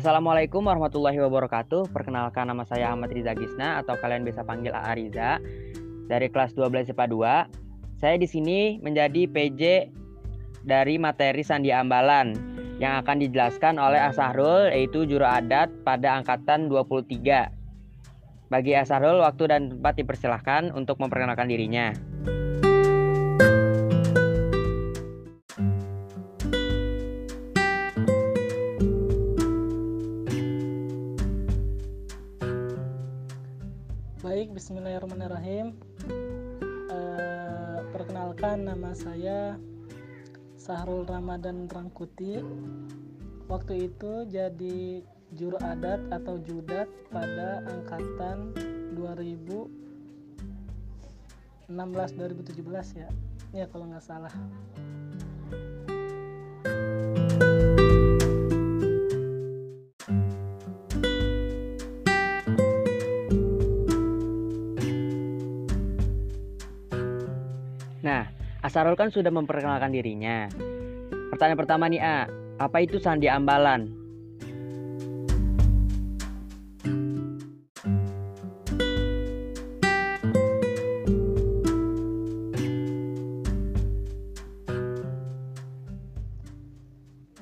Assalamualaikum warahmatullahi wabarakatuh. Perkenalkan nama saya Ahmad Riza Gisna atau kalian bisa panggil AA Riza dari kelas 12 IPA 2. Saya di sini menjadi PJ dari materi Sandi Ambalan yang akan dijelaskan oleh Asahrul yaitu juru adat pada angkatan 23. Bagi Asahrul waktu dan tempat dipersilahkan untuk memperkenalkan dirinya. Baik, Bismillahirrahmanirrahim. E, perkenalkan nama saya Sahrul Ramadan Rangkuti. Waktu itu jadi juru adat atau judat pada angkatan 2016 2017 ya. Ya kalau nggak salah. Asarul kan sudah memperkenalkan dirinya. Pertanyaan pertama nih A, apa itu sandi ambalan?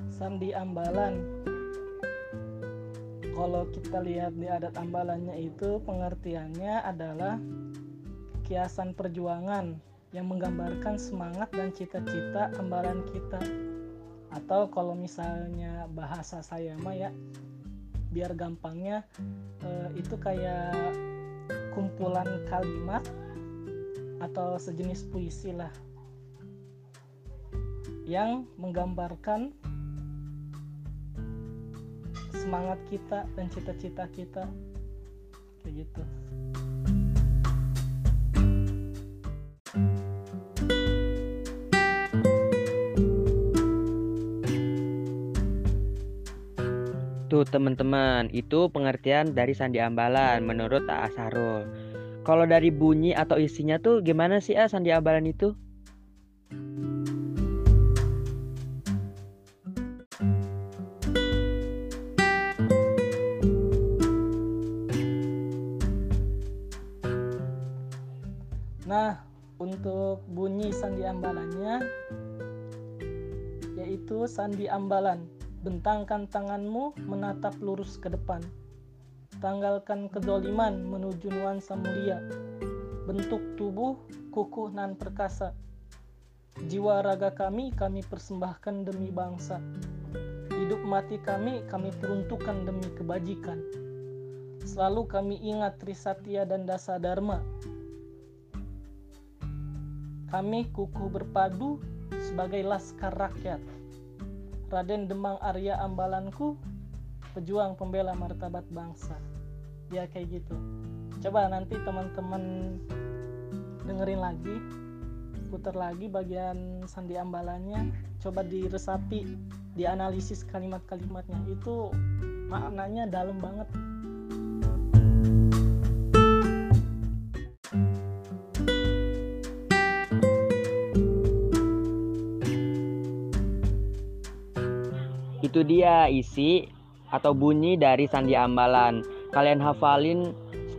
Sandi ambalan. Kalau kita lihat di adat ambalannya itu pengertiannya adalah kiasan perjuangan yang menggambarkan semangat dan cita-cita ambalan kita. Atau kalau misalnya bahasa saya mah ya biar gampangnya eh, itu kayak kumpulan kalimat atau sejenis puisi lah yang menggambarkan semangat kita dan cita-cita kita kayak gitu. Tuh teman-teman, itu pengertian dari sandi ambalan menurut A Asarul. Kalau dari bunyi atau isinya tuh gimana sih A sandi ambalan itu? Nah, untuk bunyi sandi ambalannya yaitu sandi ambalan. Bentangkan tanganmu menatap lurus ke depan. Tanggalkan kedoliman menuju nuansa mulia. Bentuk tubuh kukuh nan perkasa. Jiwa raga kami kami persembahkan demi bangsa. Hidup mati kami kami peruntukkan demi kebajikan. Selalu kami ingat Trisatya dan Dasa Dharma. Kami kukuh berpadu sebagai laskar rakyat. Raden Demang Arya Ambalanku, pejuang pembela martabat bangsa. Ya kayak gitu. Coba nanti teman-teman dengerin lagi, putar lagi bagian sandi ambalannya, coba diresapi, dianalisis kalimat-kalimatnya. Itu maknanya dalam banget. Itu dia isi atau bunyi dari sandi ambalan. Kalian hafalin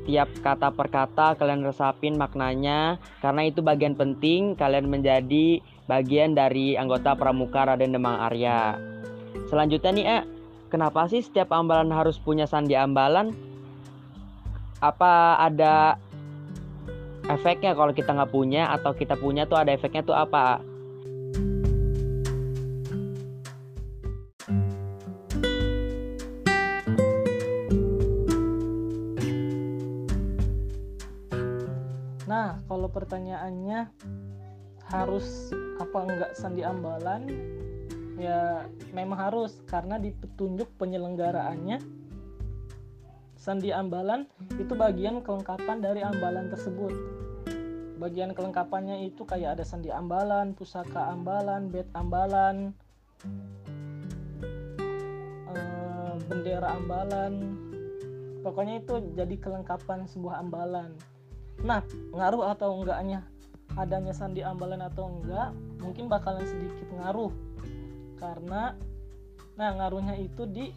setiap kata per kata, kalian resapin maknanya karena itu bagian penting kalian menjadi bagian dari anggota pramuka Raden Demang Arya. Selanjutnya nih, eh, kenapa sih setiap ambalan harus punya sandi ambalan? Apa ada efeknya kalau kita nggak punya atau kita punya tuh ada efeknya tuh apa? Pertanyaannya harus apa enggak sandi ambalan? Ya, memang harus karena di petunjuk penyelenggaraannya sandi ambalan itu bagian kelengkapan dari ambalan tersebut. Bagian kelengkapannya itu kayak ada sandi ambalan, pusaka ambalan, bed ambalan, eh, bendera ambalan. Pokoknya itu jadi kelengkapan sebuah ambalan. Nah, ngaruh atau enggaknya? Adanya sandi ambalan atau enggak mungkin bakalan sedikit ngaruh. Karena nah ngaruhnya itu di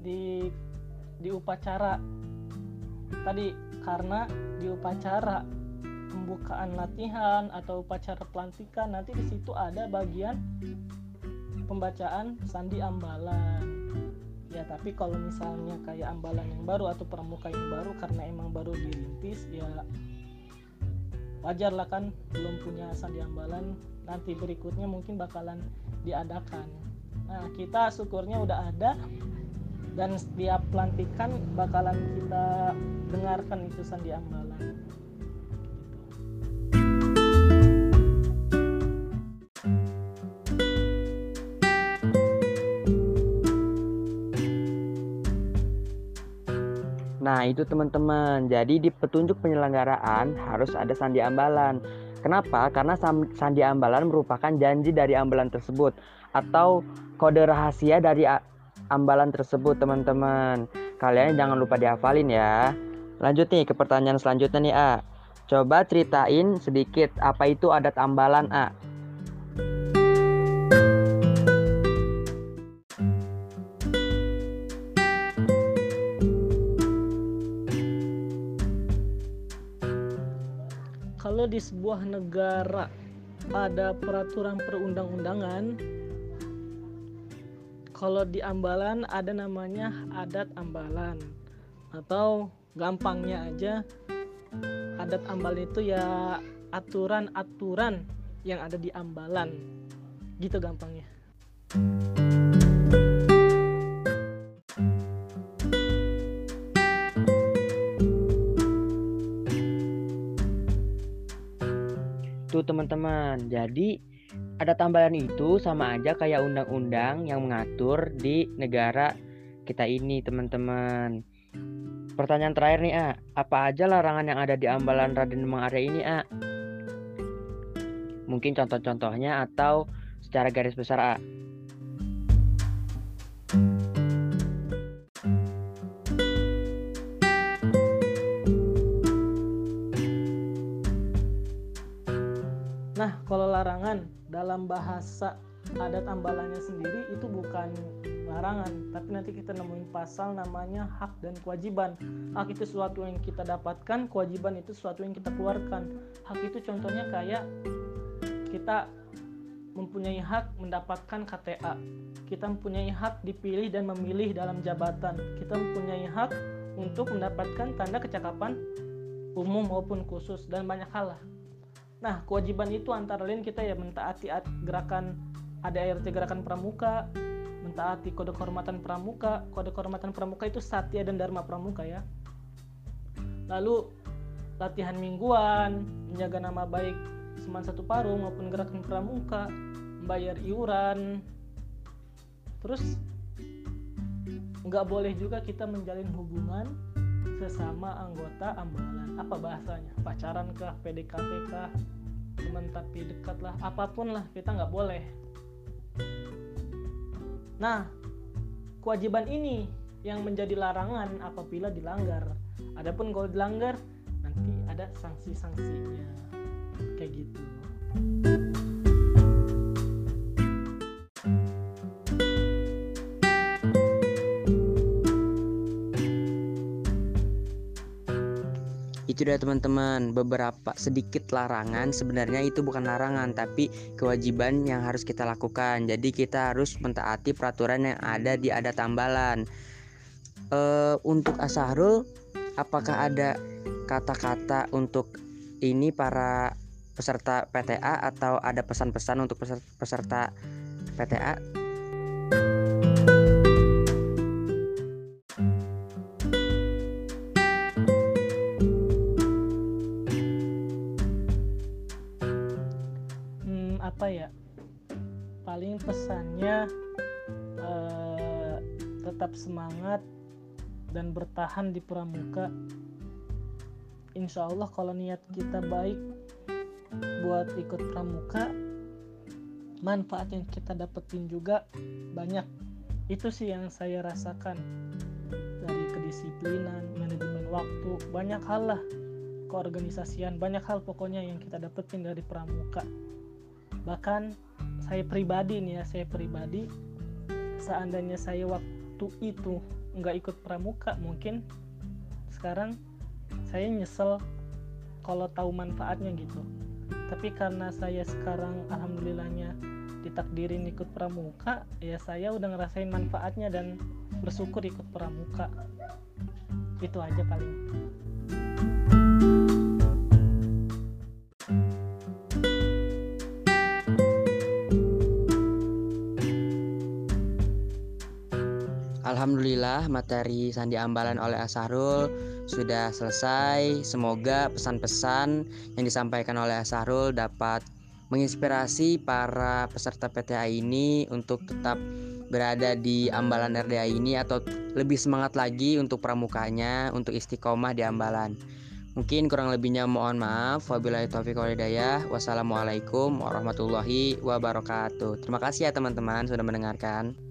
di di upacara. Tadi karena di upacara pembukaan latihan atau upacara pelantikan nanti di situ ada bagian pembacaan sandi ambalan ya tapi kalau misalnya kayak ambalan yang baru atau pramuka yang baru karena emang baru dirintis ya wajar lah kan belum punya sandi ambalan. Nanti berikutnya mungkin bakalan diadakan. Nah kita syukurnya udah ada dan setiap pelantikan bakalan kita dengarkan itu sandi ambalan Nah, itu teman-teman. Jadi di petunjuk penyelenggaraan harus ada sandi ambalan. Kenapa? Karena sandi ambalan merupakan janji dari ambalan tersebut atau kode rahasia dari ambalan tersebut, teman-teman. Kalian jangan lupa dihafalin ya. Lanjut nih ke pertanyaan selanjutnya nih, A. Coba ceritain sedikit apa itu adat ambalan, A. sebuah negara ada peraturan perundang-undangan. Kalau di ambalan ada namanya adat ambalan. Atau gampangnya aja adat ambalan itu ya aturan-aturan yang ada di ambalan. Gitu gampangnya Tuh teman-teman, jadi ada tambahan itu sama aja kayak undang-undang yang mengatur di negara kita ini teman-teman. Pertanyaan terakhir nih A, apa aja larangan yang ada di ambalan Raden Demang Arya ini A? Mungkin contoh-contohnya atau secara garis besar A. dalam bahasa adat ambalannya sendiri itu bukan larangan, tapi nanti kita nemuin pasal namanya hak dan kewajiban. Hak itu sesuatu yang kita dapatkan, kewajiban itu sesuatu yang kita keluarkan. Hak itu contohnya kayak kita mempunyai hak mendapatkan KTA. Kita mempunyai hak dipilih dan memilih dalam jabatan. Kita mempunyai hak untuk mendapatkan tanda kecakapan umum maupun khusus dan banyak hal lah. Nah, kewajiban itu antara lain kita ya mentaati gerakan ADART gerakan pramuka, mentaati kode kehormatan pramuka. Kode kehormatan pramuka itu satya dan dharma pramuka ya. Lalu latihan mingguan, menjaga nama baik Seman Satu Paru maupun gerakan pramuka, membayar iuran. Terus nggak boleh juga kita menjalin hubungan sesama anggota ambalan. Apa bahasanya? Pacaran kah? PDKT kah? Teman tapi dekat lah. Apa pun lah kita nggak boleh. Nah kewajiban ini yang menjadi larangan apabila dilanggar. Adapun kalau dilanggar nanti ada sanksi-sanksinya. Kayak gitu itu dia teman-teman. Beberapa sedikit larangan sebenarnya itu bukan larangan tapi kewajiban yang harus kita lakukan. Jadi kita harus mentaati peraturan yang ada di adat tambalan. E, untuk Asahrul apakah ada kata-kata untuk ini para peserta PTA atau ada pesan-pesan untuk peserta PTA apa ya paling pesannya uh, tetap semangat dan bertahan di pramuka. Insya Allah kalau niat kita baik buat ikut pramuka manfaat yang kita dapetin juga banyak. Itu sih yang saya rasakan dari kedisiplinan manajemen waktu banyak hal lah keorganisasian banyak hal pokoknya yang kita dapetin dari pramuka bahkan saya pribadi nih ya saya pribadi seandainya saya waktu itu nggak ikut pramuka mungkin sekarang saya nyesel kalau tahu manfaatnya gitu. Tapi karena saya sekarang alhamdulillahnya ditakdirin ikut pramuka ya saya udah ngerasain manfaatnya dan bersyukur ikut pramuka. Itu aja paling Alhamdulillah materi Sandi Ambalan oleh Asarul sudah selesai. Semoga pesan-pesan yang disampaikan oleh Asarul dapat menginspirasi para peserta PTA ini untuk tetap berada di Ambalan RDA ini atau lebih semangat lagi untuk pramukanya, untuk istiqomah di Ambalan. Mungkin kurang lebihnya mohon maaf. Wabillahi taufiq walhidayah. Wassalamualaikum warahmatullahi wabarakatuh. Terima kasih ya teman-teman sudah mendengarkan.